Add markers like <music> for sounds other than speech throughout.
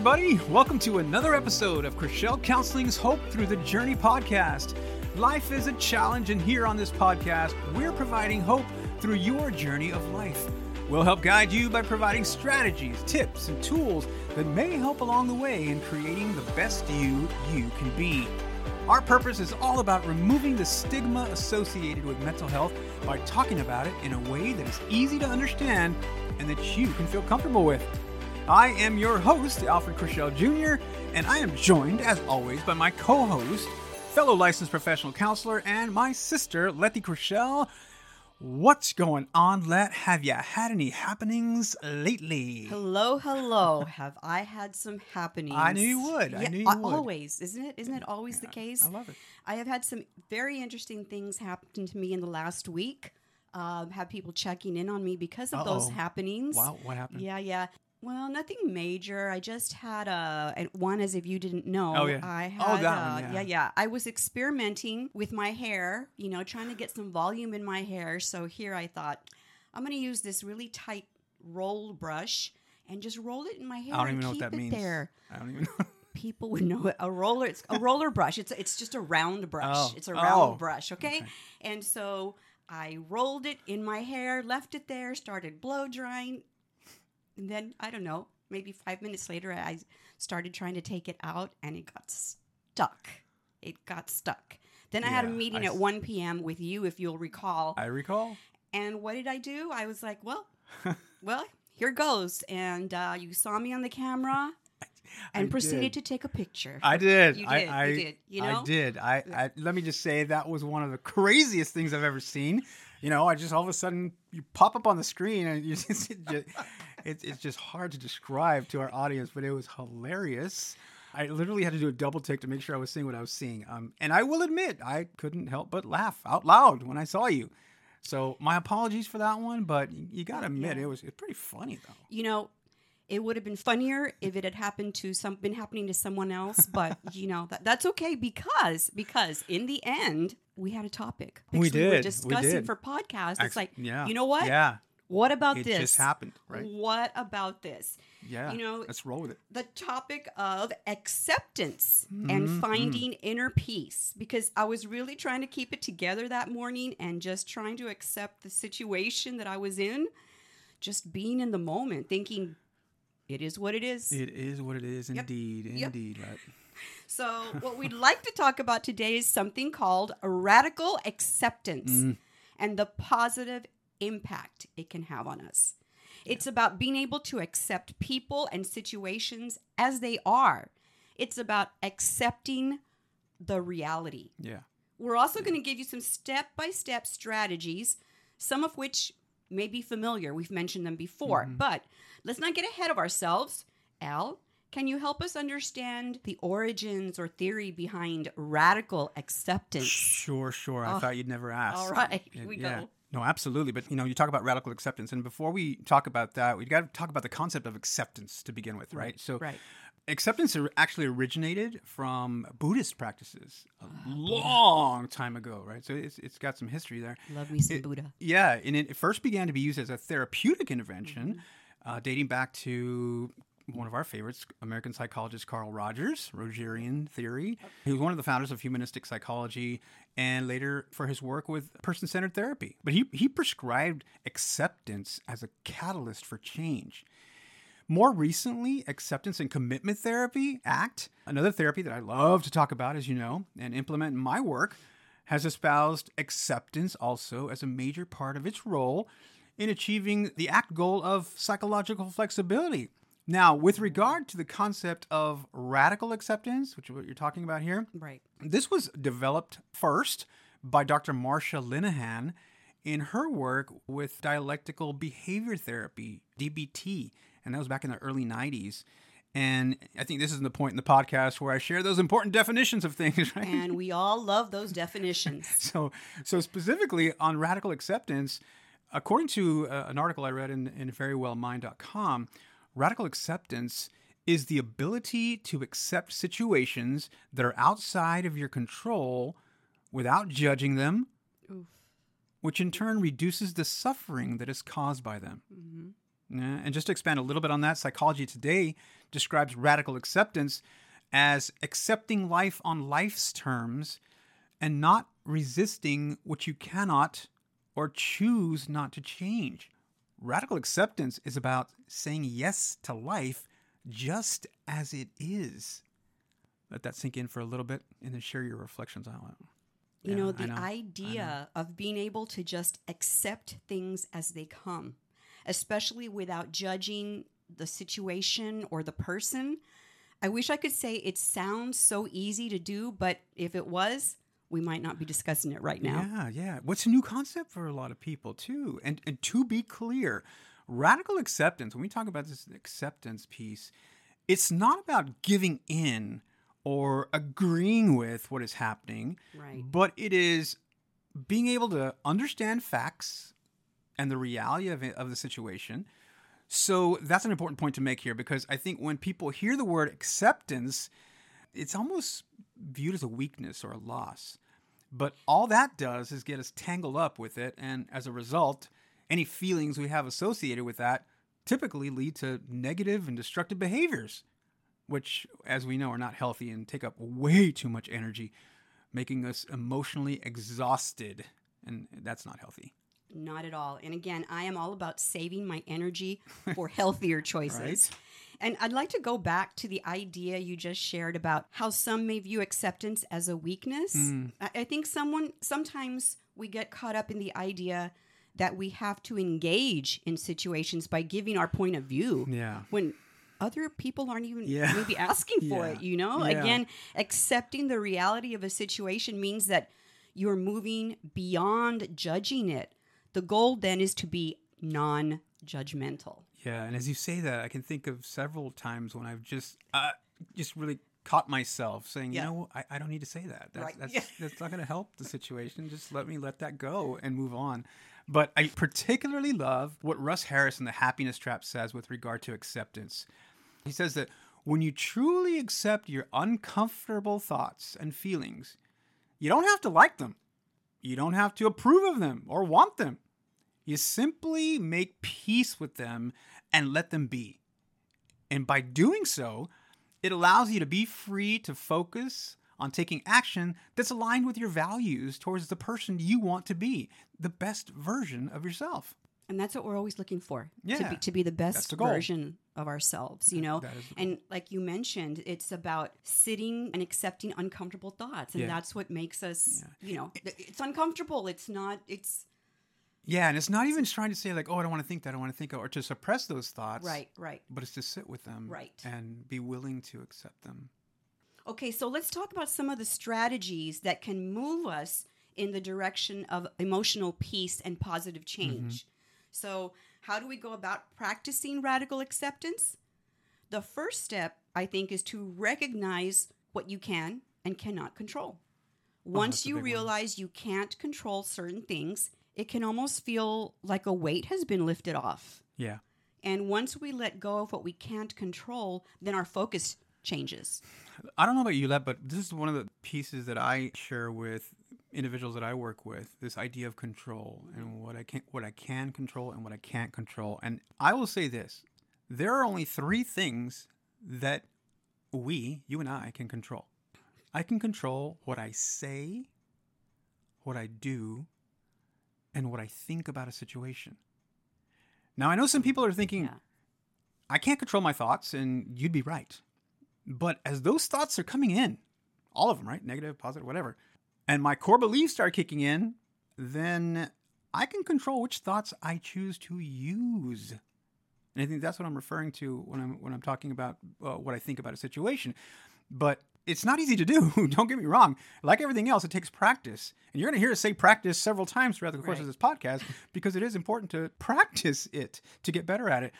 Everybody. Welcome to another episode of Crixell Counseling's Hope Through the Journey podcast. Life is a challenge, and here on this podcast, we're providing hope through your journey of life. We'll help guide you by providing strategies, tips, and tools that may help along the way in creating the best you you can be. Our purpose is all about removing the stigma associated with mental health by talking about it in a way that is easy to understand and that you can feel comfortable with. I am your host, Alfred Crixell Jr., and I am joined, as always, by my co host, fellow licensed professional counselor, and my sister, Lettie Crixell. What's going on, Let? Have you had any happenings lately? Hello, hello. Have I had some happenings? I knew you would. I Yeah, knew you uh, would. Always, isn't it? Isn't it always the case? I love it. I have had some very interesting things happen to me in the last week. Um, have people checking in on me because of those Uh-oh. happenings. Wow, what happened? Yeah, yeah. Well, nothing major. I just had a and one as if you didn't know. Oh, yeah. I Oh, that uh, one, yeah. yeah, yeah. I was experimenting with my hair, you know, trying to get some volume in my hair. So here I thought I'm going to use this really tight roll brush and just roll it in my hair I don't even know what that means. there. I don't even know. <laughs> People would know it. A roller, it's a roller brush. It's it's just a round brush. Oh. It's a round Oh. brush, okay? Okay. And so I rolled it in my hair, left it there, started blow drying, and then I don't know, maybe five minutes later, I started trying to take it out, and it got stuck. It got stuck. Then I had a meeting I at s- 1 p.m. with you, if you'll recall. I recall. And what did I do? I was like, well, well, here goes. And uh, you saw me on the camera <laughs> and I proceeded did. to take a picture. I did. You I, did, you I, did, you know? I did. I, I let me just say that was one of the craziest things I've ever seen. You know, I just all of a sudden you pop up on the screen and you <laughs> just, it's it's just hard to describe to our audience, but it was hilarious. I literally had to do a double take to make sure I was seeing what I was seeing. Um, and I will admit, I couldn't help but laugh out loud when I saw you. So my apologies for that one, but you got to admit Yeah. it was it's pretty funny though. you know, it would have been funnier if it had happened to some been happening to someone else, but <laughs> you know that that's okay because because in the end we had a topic. We were did, we discussing did. for podcast. It's like, yeah, you know what? Yeah, What about it this? just happened, right? What about this? Yeah, You know, let's roll with it. the topic of acceptance Mm-hmm, and finding inner peace because I was really trying to keep it together that morning and just trying to accept the situation that I was in, just being in the moment, thinking it is what it is. It is what it is, Yep. indeed, Yep. indeed. Right. So, <laughs> what we'd like to talk about today is something called radical acceptance Mm. and the positive impact it can have on us. It's about being able to accept people and situations as they are. It's about accepting the reality. Yeah. We're also going to give you some step by step strategies, some of which may be familiar. We've mentioned them before, mm-hmm. but let's not get ahead of ourselves. Al, can you help us understand the origins or theory behind radical acceptance? Sure, sure. I Oh, thought you'd never ask. all right, Yeah, we yeah. go. No, absolutely. But you know, you talk about radical acceptance, and before we talk about that, we got to talk about the concept of acceptance to begin with, right? So, Right. acceptance actually originated from Buddhist practices a Ah, long time ago, right? So it's it's got some history there. Love me some It- Buddha. Yeah, and it first began to be used as a therapeutic intervention, Mm-hmm. uh, dating back to one of our favorites, American psychologist Carl Rogers, Rogerian theory. He was one of the founders of humanistic psychology, and later for his work with person-centered therapy. But he he prescribed acceptance as a catalyst for change. More recently, acceptance and commitment therapy, ACT, another therapy that I love to talk about, as you know, and implement in my work, has espoused acceptance also as a major part of its role in achieving the ACT goal of psychological flexibility. Now, with regard to the concept of radical acceptance, which is what you're talking about here, Right. this was developed first by Dr. Marsha Linehan in her work with dialectical behavior therapy, DBT, and that was back in the early 90s. And I think this is the point in the podcast where I share those important definitions of things, <laughs> right? And we all love those definitions. <laughs> so, so specifically on radical acceptance, according to uh, an article I read in, in verywellmind.com, radical acceptance is the ability to accept situations that are outside of your control without judging them, Oof. which in turn reduces the suffering that is caused by them. Mm-hmm. Yeah, and just to expand a little bit on that, Psychology Today describes radical acceptance as accepting life on life's terms and not resisting what you cannot or choose not to change. Radical acceptance is about saying yes to life just as it is. Let that sink in for a little bit and then share your reflections on it. You Yeah, know, the know. Idea of being able to just accept things as they come, especially without judging the situation or the person. I wish I could say it sounds so easy to do, but if it was, we might not be discussing it right now. Yeah, yeah. What's a new concept for a lot of people too. And and to be clear, radical acceptance, when we talk about this acceptance piece, it's not about giving in or agreeing with what is happening, Right. but it is being able to understand facts and the reality of it, of the situation. So that's an important point to make here because I think when people hear the word acceptance, it's almost viewed as a weakness or a loss. But all that does is get us tangled up with it. And as a result, any feelings we have associated with that typically lead to negative and destructive behaviors, which, as we know, are not healthy and take up way too much energy, making us emotionally exhausted. And that's not healthy. Not at all. And again, I am all about saving my energy for <laughs> healthier choices. Right. And I'd like to go back to the idea you just shared about how some may view acceptance as a weakness. Mm. I, think someone sometimes we get caught up in the idea that we have to engage in situations by giving our point of view Yeah. when other people aren't even Yeah. maybe asking for Yeah. it, you know? Yeah. Again, accepting the reality of a situation means that you're moving beyond judging it. The goal then is to be non judgmental. Yeah, and as you say that, I can think of several times when I've just uh, just really caught myself saying, Yeah. you know, I, I don't need to say that. That's Right. that's, Yeah. that's not going to help the situation. Just let me let that go and move on. But I particularly love what Russ Harris in the Happiness Trap says with regard to acceptance. He says that when you truly accept your uncomfortable thoughts and feelings, you don't have to like them. You don't have to approve of them or want them. You simply make peace with them and let them be. And by doing so, it allows you to be free to focus on taking action that's aligned with your values towards the person you want to be, the best version of yourself. And that's what we're always looking for. To be, to be the best the version of ourselves, you know? That is the And like you mentioned, it's about sitting and accepting uncomfortable thoughts. And Yeah. that's what makes us, you know, th- it's uncomfortable. It's not, it's Yeah, and it's not even trying to say like, "Oh, I don't want to think that. I don't want to think," or to suppress those thoughts. right, right. But it's to sit with them, Right. and be willing to accept them. Okay, so let's talk about some of the strategies that can move us in the direction of emotional peace and positive mm-hmm. change. So, how do we go about practicing radical acceptance? The first step, I think, is to recognize what you can and cannot control. Oh, once that's a you big one. realize you can't control certain things, it can almost feel like a weight has been lifted off. Yeah. And once we let go of what we can't control, then our focus changes. I don't know about you, Let, but this is one of the pieces that I share with individuals that I work with. This idea of control and mm. what I can, what I can control and what I can't control. And I will say this: there are only three things that we, you and I, can control. I can control what I say, what I do, and what I think about a situation. Now, I know some people are thinking, Yeah. I can't control my thoughts, and you'd be right. But as those thoughts are coming in, all of them, right? Negative, positive, whatever, and my core beliefs start kicking in, then I can control which thoughts I choose to use. And I think that's what I'm referring to when I'm when I'm talking about uh, what I think about a situation. But it's not easy to do. <laughs> Don't get me wrong. Like everything else, it takes practice, and you're going to hear us say practice several times throughout the course of this podcast because it is important to practice it to get better at it.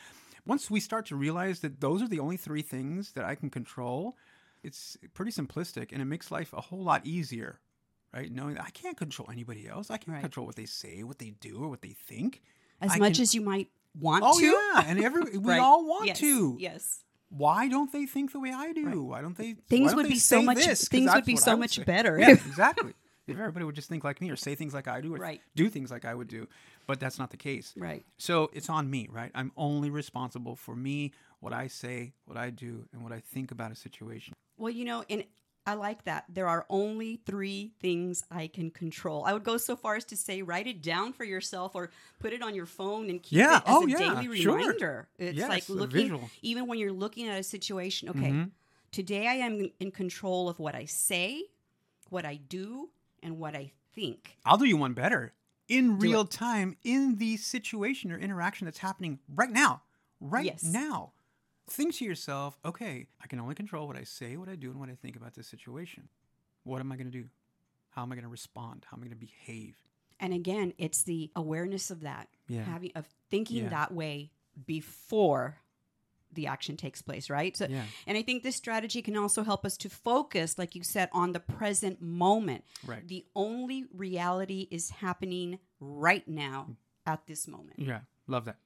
Once we start to realize that those are the only three things that I can control, it's pretty simplistic and it makes life a whole lot easier, right? Knowing that I can't control anybody else. I can't Right. control what they say, what they do, or what they think. As I much can- as you might want to Oh to. yeah, and every <laughs> we Right. all want yes. to. Yes. Why don't they think the way I do? Why don't they? Things don't would they be so much- this? things would be so I much say. better Yeah, <laughs> exactly. If everybody would just think like me, or say things like I do, or Right. do things like I would do. but that's not the case. Right. So it's on me, right? I'm only responsible for me, what I say, what I do, and what I think about a situation. Well, you know, and I like that. There are only three things I can control. I would go so far as to say write it down for yourself or put it on your phone and keep Yeah. it as Oh, a yeah. daily Sure. reminder. It's Yes, like looking, even when you're looking at a situation, okay, Mhm. today I am in control of what I say, what I do, and what I think. I'll do you one better. In Do real it. time, in the situation or interaction that's happening right now, right Yes. now, think to yourself, okay, I can only control what I say, what I do, and what I think about this situation. What am I going to do? How am I going to respond? How am I going to behave? And again, it's the awareness of that, Yeah. having of thinking Yeah. that way before the action takes place, right? So, Yeah. and I think this strategy can also help us to focus, like you said, on the present moment. Right. The only reality is happening right now at this moment. Yeah, love that.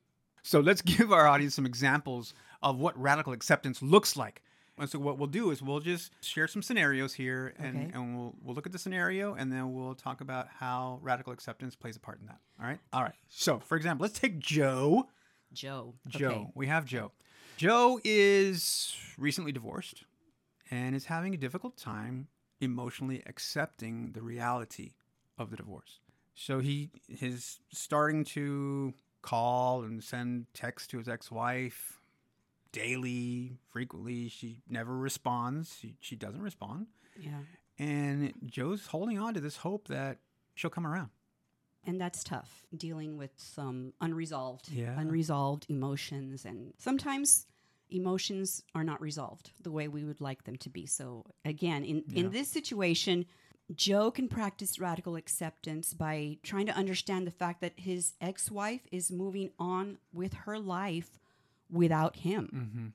So let's <laughs> give our audience some examples of what radical acceptance looks like. And so what we'll do is we'll just share some scenarios here and, Okay. and we'll we'll look at the scenario and then we'll talk about how radical acceptance plays a part in that. All right? All right. So for example, let's take Joe. Joe. Joe. Okay. We have Joe. Joe is recently divorced and is having a difficult time emotionally accepting the reality of the divorce. So he is starting to call and send texts to his ex-wife daily, frequently. She never responds. She, she doesn't respond. Yeah. And Joe's holding on to this hope that she'll come around. And that's tough dealing with some unresolved, Yeah. unresolved emotions. And sometimes emotions are not resolved the way we would like them to be. So, again, in, Yeah. in this situation, Joe can practice radical acceptance by trying to understand the fact that his ex wife is moving on with her life without him. Mm-hmm.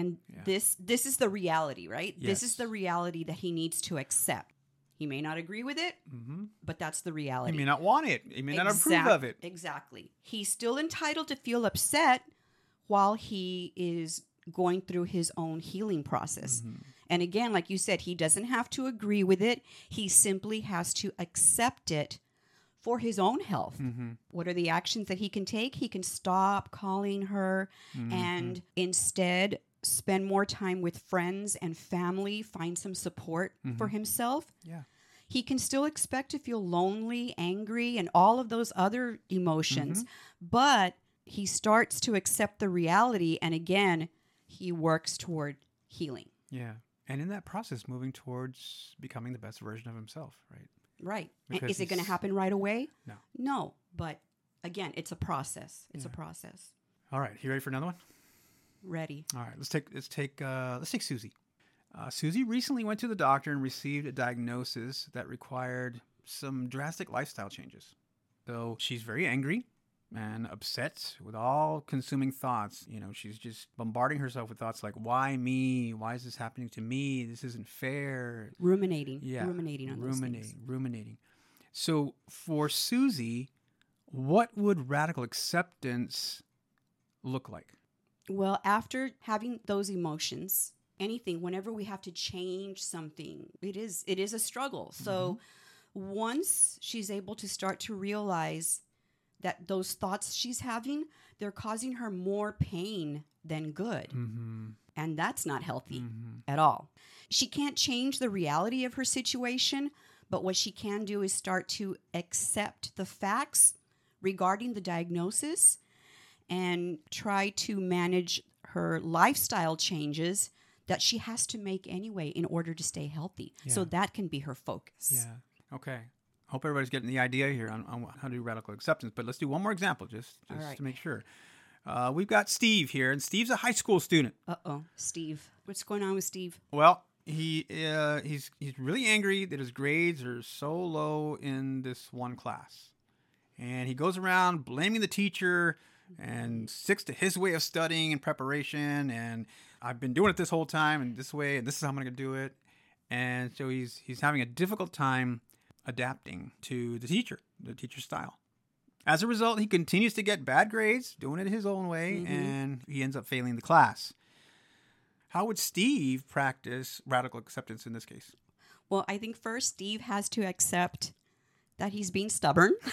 And Yeah. this this is the reality, right? This is the reality that he needs to accept. He may not agree with it, Mm-hmm. but that's the reality. He may not want it. He may not approve of it. Exactly. He's still entitled to feel upset while he is going through his own healing process. Mm-hmm. And again, like you said, he doesn't have to agree with it. He simply has to accept it for his own health. Mm-hmm. What are the actions that he can take? He can stop calling her Mm-hmm. and instead spend more time with friends and family, find some support for Mm-hmm. himself Yeah. he can still expect to feel lonely, angry, and all of those other emotions. Mm-hmm. But he starts to accept the reality. And again, he works toward healing. Yeah. And in that process, moving towards becoming the best version of himself, right? Right. Because is it going to happen right away? No. No. But again, it's a process. It's a process. All right. You ready for another one? Ready. All right. Let's take let's take uh, let's take Susie. Uh, Susie recently went to the doctor and received a diagnosis that required some drastic lifestyle changes. So she's very angry and upset with all consuming thoughts. You know, she's just bombarding herself with thoughts like, why me? Why is this happening to me? This isn't fair. Ruminating. Yeah. Ruminating on those ruminating, ruminating. So for Susie, what would radical acceptance look like? Well, after having those emotions, anything, whenever we have to change something, it is it is a struggle. So mm-hmm. once she's able to start to realize that those thoughts she's having, they're causing her more pain than good. Mm-hmm. And that's not healthy Mm-hmm. at all. She can't change the reality of her situation, but what she can do is start to accept the facts regarding the diagnosis and try to manage her lifestyle changes that she has to make anyway in order to stay healthy. So that can be her focus. Yeah. Okay. Hope everybody's getting the idea here on, on how to do radical acceptance. But let's do one more example just, just right. to make sure. Uh, we've got Steve here, and Steve's a high school student. Uh oh, Steve. What's going on with Steve? Well, he uh, he's he's really angry that his grades are so low in this one class, and he goes around blaming the teacher and sticks to his way of studying and preparation. And I've been doing it this whole time, and this way, and this is how I'm going to do it. And so he's he's having a difficult time adapting to the teacher, the teacher's style. As a result, he continues to get bad grades, doing it his own way, Mhm. and he ends up failing the class. How would Steve practice radical acceptance in this case? Well, I think first Steve has to accept that he's being stubborn. <laughs>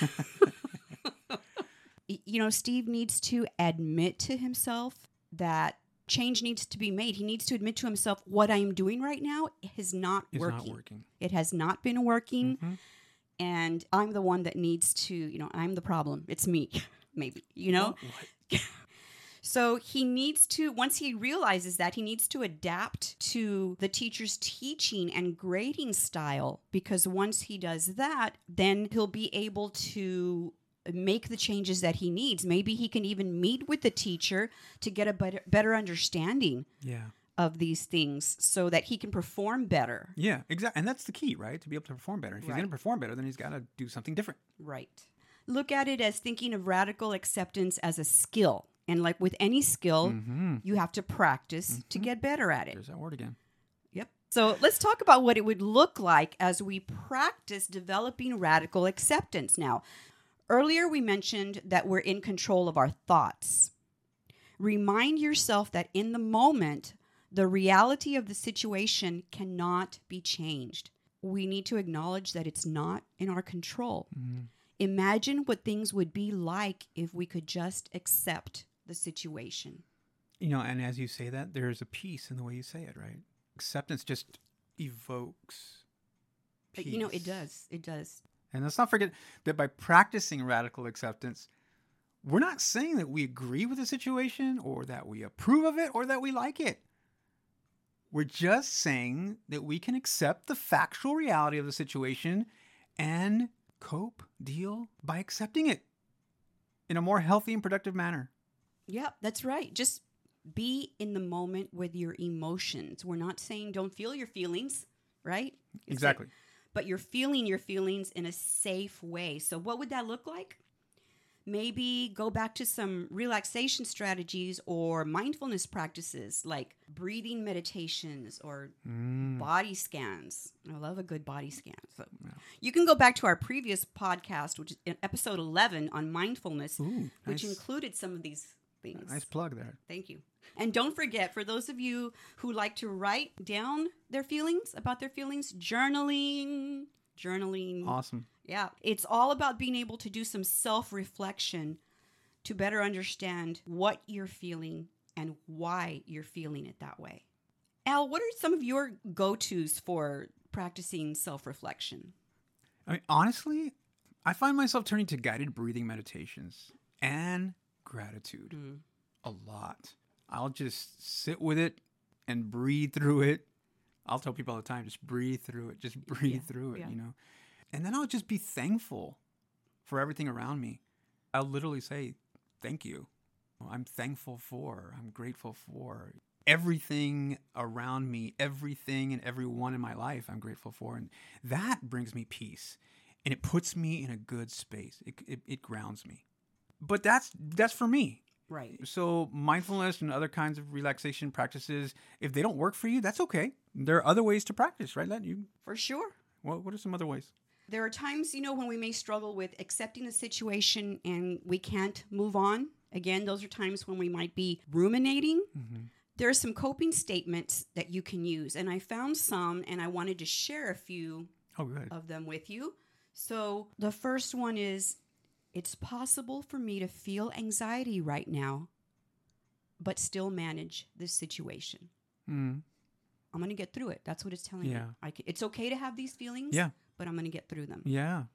<laughs> you know, Steve needs to admit to himself that change needs to be made. He needs to admit to himself what I'm doing right now is not It's working. not working. It has not been working. Mhm. And I'm the one that needs to, you know, I'm the problem. It's me, <laughs> maybe, you know? <laughs> So he needs to, once he realizes that, he needs to adapt to the teacher's teaching and grading style because once he does that, then he'll be able to make the changes that he needs. Maybe he can even meet with the teacher to get a better, better understanding Yeah. of these things so that he can perform better. Yeah, exactly. And that's the key, right? To be able to perform better. If he's going to perform better, then he's got to do something different. Right. Look at it as thinking of radical acceptance as a skill. And like with any skill, Mm-hmm. you have to practice to get better at it. There's that word again. Yep. So let's talk about what it would look like as we practice developing radical acceptance. Now, earlier we mentioned that we're in control of our thoughts. Remind yourself that in the moment, the reality of the situation cannot be changed. We need to acknowledge that it's not in our control. Mm-hmm. Imagine what things would be like if we could just accept the situation. You know, and as you say that, there's a peace in the way you say it, right? Acceptance just evokes peace. You know, it does. It does. And let's not forget that by practicing radical acceptance, we're not saying that we agree with the situation or that we approve of it or that we like it. We're just saying that we can accept the factual reality of the situation and cope, deal by accepting it in a more healthy and productive manner. Yeah, that's right. Just be in the moment with your emotions. We're not saying don't feel your feelings, right? It's Exactly. like- but you're feeling your feelings in a safe way. So, what would that look like? Maybe go back to some relaxation strategies or mindfulness practices like breathing meditations or Mm. body scans. I love a good body scan. So you can go back to our previous podcast, which is episode 11 on mindfulness, Ooh, which nice, included some of these things. nice plug there. Thank you. And don't forget, for those of you who like to write down their feelings about their feelings, journaling, journaling. Awesome. Yeah, it's all about being able to do some self reflection to better understand what you're feeling and why you're feeling it that way. Al, what are some of your go tos for practicing self reflection? I mean, honestly, I find myself turning to guided breathing meditations and gratitude mm. a lot. I'll just sit with it and breathe through it. I'll tell people all the time, just breathe through it, just breathe Yeah, through it, yeah. you know? And then I'll just be thankful for everything around me. I'll literally say, thank you. I'm thankful for, I'm grateful for everything around me, everything and everyone in my life, I'm grateful for. And that brings me peace and it puts me in a good space. It, it, it grounds me. But that's that's for me. Right. So mindfulness and other kinds of relaxation practices, if they don't work for you, that's okay. There are other ways to practice, right? Len? you For sure. what what are some other ways? There are times, you know, when we may struggle with accepting the situation and we can't move on. Again, those are times when we might be ruminating. Mm-hmm. There are some coping statements that you can use, and I found some, and I wanted to share a few Oh, of them with you. So the first one is it's possible for me to feel anxiety right now, but still manage this situation. Mm. I'm going to get through it. That's what it's telling Yeah. me. I ca it's okay to have these feelings, Yeah. but I'm going to get through them. Yeah.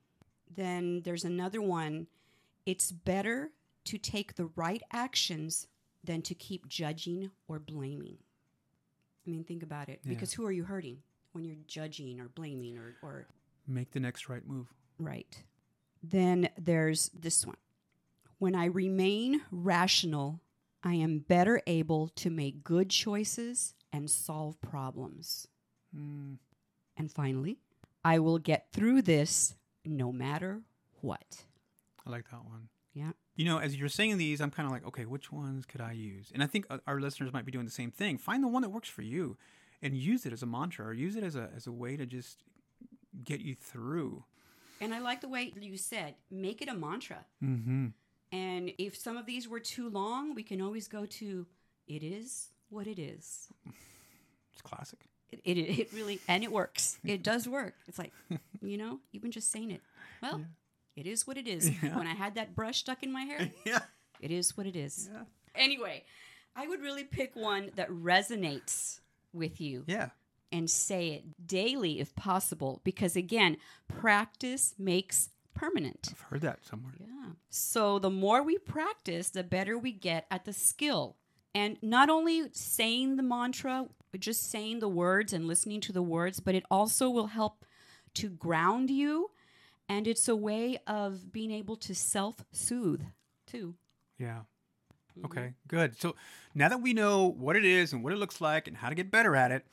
Then there's another one. It's better to take the right actions than to keep judging or blaming. I mean, think about it. Yeah. Because who are you hurting when you're judging or blaming or, or Make the next right move. Right. Then there's this one. When I remain rational, I am better able to make good choices and solve problems. Mm. And finally, I will get through this no matter what. I like that one. Yeah. You know, as you're saying these, I'm kind of like, okay, which ones could I use? And I think uh, our listeners might be doing the same thing. Find the one that works for you, and use it as a mantra, or use it as a as a way to just get you through. And I like the way you said, make it a mantra. Mm-hmm. And if some of these were too long, we can always go to it is what it is. It's classic. It, it, it really, and it works. <laughs> It does work. It's like, you know, even just saying it. Well, It is what it is. Yeah. When I had that brush stuck in my hair, <laughs> yeah. it is what it is. Yeah. Anyway, I would really pick one that resonates with you Yeah. And say it daily if possible because again, practice makes permanent. I've heard that somewhere. Yeah. So the more we practice, the better we get at the skill. And not only saying the mantra, just saying the words and listening to the words, but it also will help to ground you. And it's a way of being able to self soothe too. Yeah. Mm-hmm. Okay, good. So now that we know what it is and what it looks like and how to get better at it,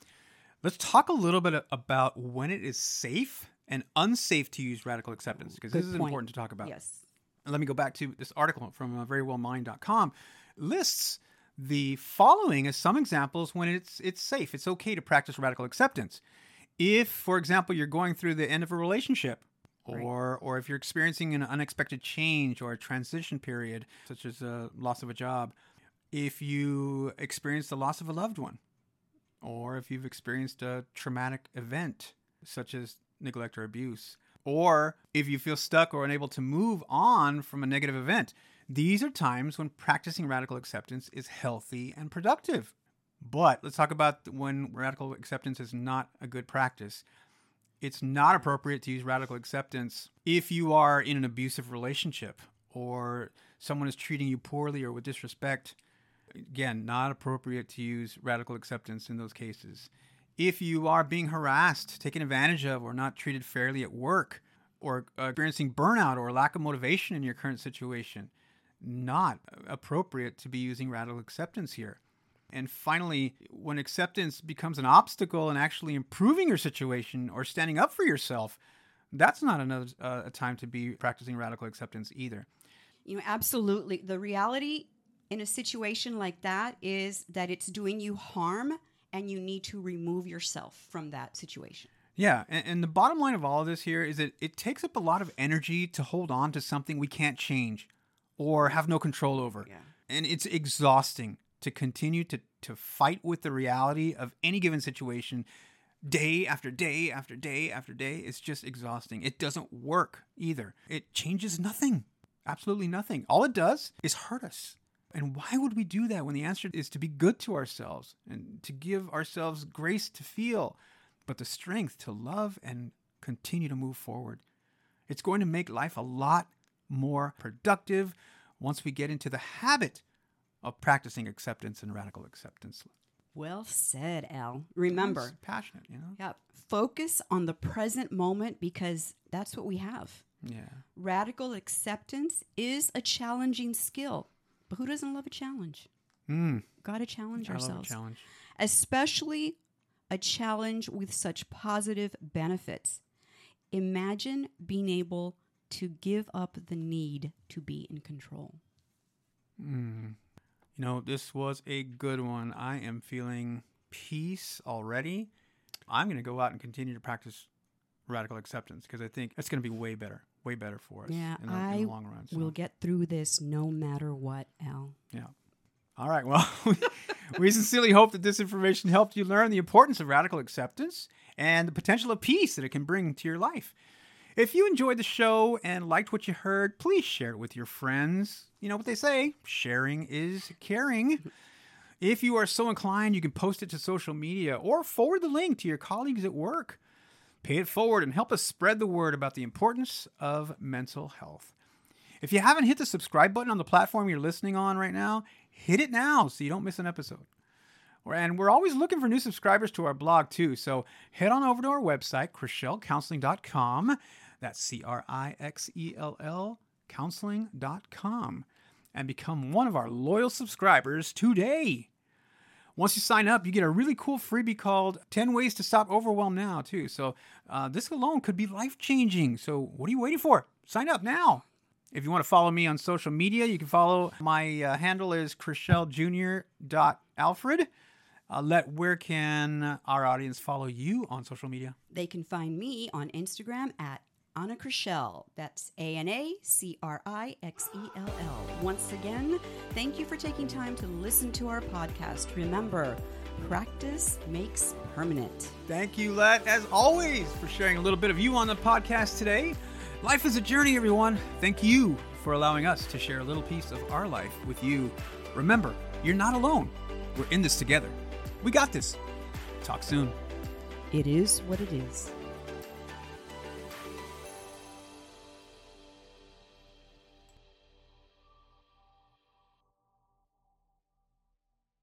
let's talk a little bit about when it is safe and unsafe to use radical acceptance because this is point. important to talk about. Yes. And let me go back to this article from uh, verywellmind.com lists the following as some examples when it's it's safe. It's okay to practice radical acceptance. If, for example, you're going through the end of a relationship or or if you're experiencing an unexpected change or a transition period such as a loss of a job, if you experience the loss of a loved one, or if you've experienced a traumatic event such as neglect or abuse, or if you feel stuck or unable to move on from a negative event. These are times when practicing radical acceptance is healthy and productive. But let's talk about when radical acceptance is not a good practice. It's not appropriate to use radical acceptance if you are in an abusive relationship or someone is treating you poorly or with disrespect. Again, not appropriate to use radical acceptance in those cases. If you are being harassed, taken advantage of, or not treated fairly at work, or uh, experiencing burnout or lack of motivation in your current situation, not appropriate to be using radical acceptance here. And finally, when acceptance becomes an obstacle in actually improving your situation or standing up for yourself, that's not another uh, a time to be practicing radical acceptance either. You know, absolutely. The reality in a situation like that is that it's doing you harm and you need to remove yourself from that situation. Yeah, and, and the bottom line of all of this here is that it takes up a lot of energy to hold on to something we can't change or have no control over. Yeah. And it's exhausting to continue to, to fight with the reality of any given situation day after day after day after day. It's just exhausting. It doesn't work either. It changes nothing. Absolutely nothing. All it does is hurt us. And why would we do that when the answer is to be good to ourselves and to give ourselves grace to feel, but the strength to love and continue to move forward? It's going to make life a lot more productive once we get into the habit of practicing acceptance and radical acceptance. Well said, Al. Remember, It's passionate, you know? yeah, focus on the present moment because that's what we have. Yeah. Radical acceptance is a challenging skill, but who doesn't love a challenge? Mm, Got to challenge I love a ourselves. challenge. especially a challenge with such positive benefits. Imagine being able to give up the need to be in control. Mm. You know, this was a good one. I am feeling peace already. I'm going to go out and continue to practice radical acceptance because I think it's going to be way better, way better for us Yeah, in, the, in I the long run. So, We'll get through this no matter what, Al. yeah. All right. Well, <laughs> we sincerely hope that this information helped you learn the importance of radical acceptance and the potential of peace that it can bring to your life. If you enjoyed the show and liked what you heard, please share it with your friends. You know what they say sharing is caring. If you are so inclined, you can post it to social media or forward the link to your colleagues at work. Pay it forward and help us spread the word about the importance of mental health. If you haven't hit the subscribe button on the platform you're listening on right now, hit it now so you don't miss an episode. And we're always looking for new subscribers to our blog too. So head on over to our website, CrixellCounseling.com. That's C R I X E L L counseling.com and become one of our loyal subscribers today. Once you sign up, you get a really cool freebie called 10 Ways to Stop Overwhelm Now, too. So uh, this alone could be life changing. So what are you waiting for? Sign up now. If you want to follow me on social media, you can follow my uh, handle is crixelljr.alfred. Uh, let where can our audience follow you on social media? They can find me on Instagram at Anna Crixell. That's A N A C R I X E L L. Once again, thank you for taking time to listen to our podcast. Remember, practice makes permanent. Thank you, Let, as always, for sharing a little bit of you on the podcast today. Life is a journey, everyone. Thank you for allowing us to share a little piece of our life with you. Remember, you're not alone. We're in this together. We got this. Talk soon. It is what it is.